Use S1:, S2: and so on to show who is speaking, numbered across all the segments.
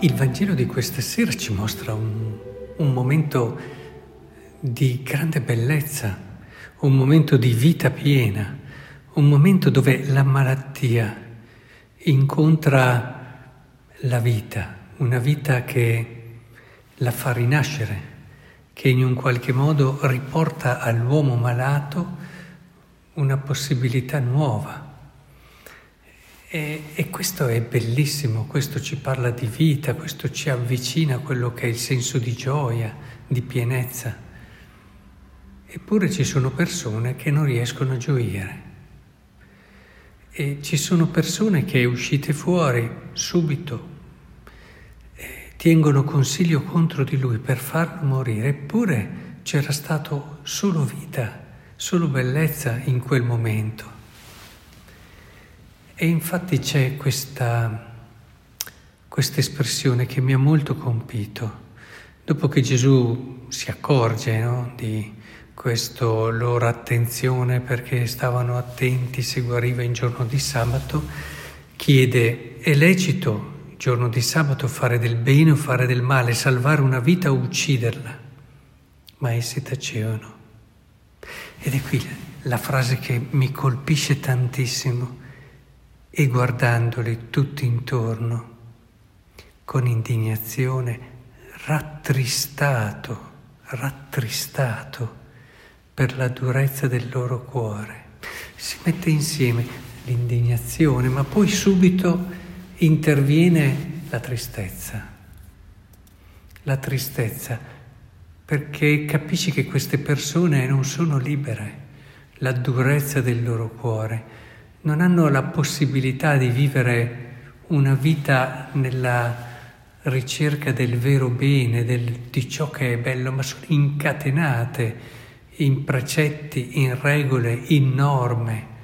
S1: Il Vangelo di questa sera ci mostra un, un, momento di grande bellezza, un momento di vita piena, un momento dove la malattia incontra la vita, una vita che la fa rinascere, che in un qualche modo riporta all'uomo malato una possibilità nuova e, e, questo è bellissimo, questo ci parla di vita, questo ci avvicina a quello che è il senso di gioia, di pienezza. Eppure ci sono persone che non riescono a gioire. E ci sono persone che uscite fuori subito eh, tengono consiglio contro di lui per farlo morire, eppure c'era stato solo vita, solo bellezza in quel momento. E infatti c'è questa, questa espressione che mi ha molto compito. Dopo che Gesù si accorge no, di questa loro attenzione perché stavano attenti se guariva in giorno di sabato, chiede, è lecito giorno di sabato fare del bene o fare del male, salvare una vita o ucciderla? Ma essi tacevano. Ed è qui la frase che mi colpisce tantissimo e guardandoli tutti intorno con indignazione, rattristato, rattristato per la durezza del loro cuore. Si mette insieme l'indignazione, ma poi subito interviene la tristezza. La tristezza, perché capisci che queste persone non sono libere, la durezza del loro cuore non hanno la possibilità di vivere una vita nella ricerca del vero bene, del, di ciò che è bello, ma sono incatenate in precetti, in regole, in norme.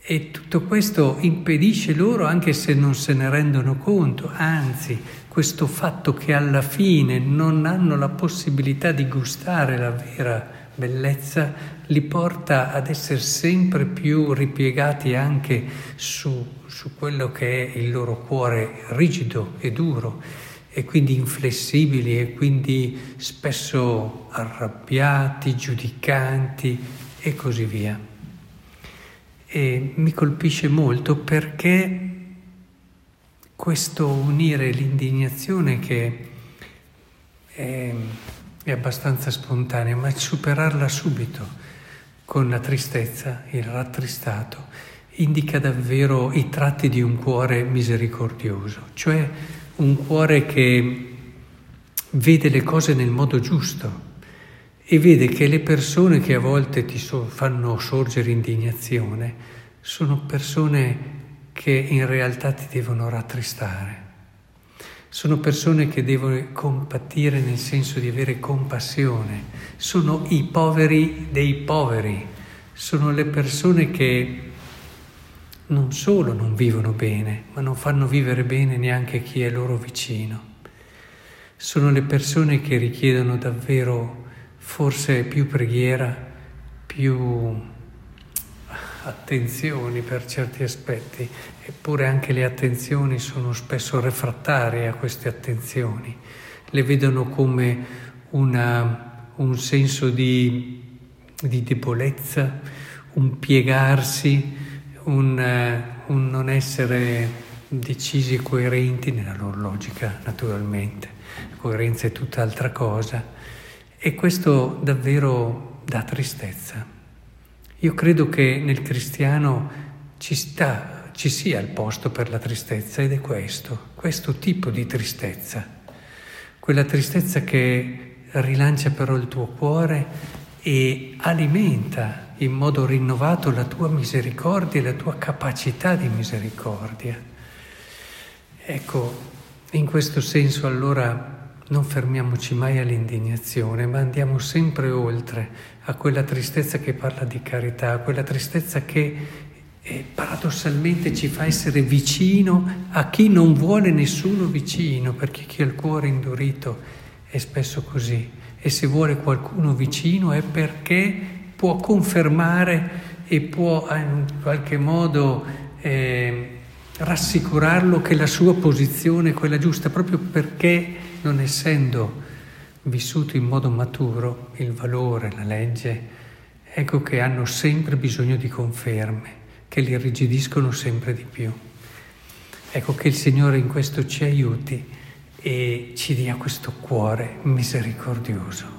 S1: E tutto questo impedisce loro, anche se non se ne rendono conto, anzi, questo fatto che alla fine non hanno la possibilità di gustare la vera bellezza li porta ad essere sempre più ripiegati anche su, su quello che è il loro cuore rigido e duro e quindi inflessibili e quindi spesso arrabbiati, giudicanti e così via. E mi colpisce molto perché questo unire l'indignazione che è è abbastanza spontanea, ma superarla subito. Con la tristezza, il rattristato, indica davvero i tratti di un cuore misericordioso, cioè un cuore che vede le cose nel modo giusto e vede che le persone che a volte ti so- fanno sorgere indignazione sono persone che in realtà ti devono rattristare sono persone che devono compatire nel senso di avere compassione, sono i poveri dei poveri, sono le persone che non solo non vivono bene, ma non fanno vivere bene neanche chi è loro vicino. Sono le persone che richiedono davvero forse più preghiera, più attenzioni per certi aspetti, eppure anche le attenzioni sono spesso refrattarie a queste attenzioni, le vedono come una, un senso di, di, debolezza, un piegarsi, un, un non essere decisi e coerenti nella loro logica, naturalmente. La coerenza è tutt'altra cosa e questo davvero dà tristezza. Io credo che nel cristiano ci, sta, ci sia il posto per la tristezza ed è questo, questo tipo di tristezza, quella tristezza che rilancia però il tuo cuore e alimenta in modo rinnovato la tua misericordia e la tua capacità di misericordia. Ecco, in questo senso allora non fermiamoci mai all'indignazione, ma andiamo sempre oltre a quella tristezza che parla di carità, a quella tristezza che eh, paradossalmente ci fa essere vicino a chi non vuole nessuno vicino, perché chi ha il cuore indurito è spesso così. E se vuole qualcuno vicino è perché può confermare e può in qualche modo eh, rassicurarlo che la sua posizione è quella giusta, proprio perché non essendo vissuto in modo maturo il valore, la legge, ecco che hanno sempre bisogno di conferme, che li irrigidiscono sempre di più. Ecco che il Signore in questo ci aiuti e ci dia questo cuore misericordioso.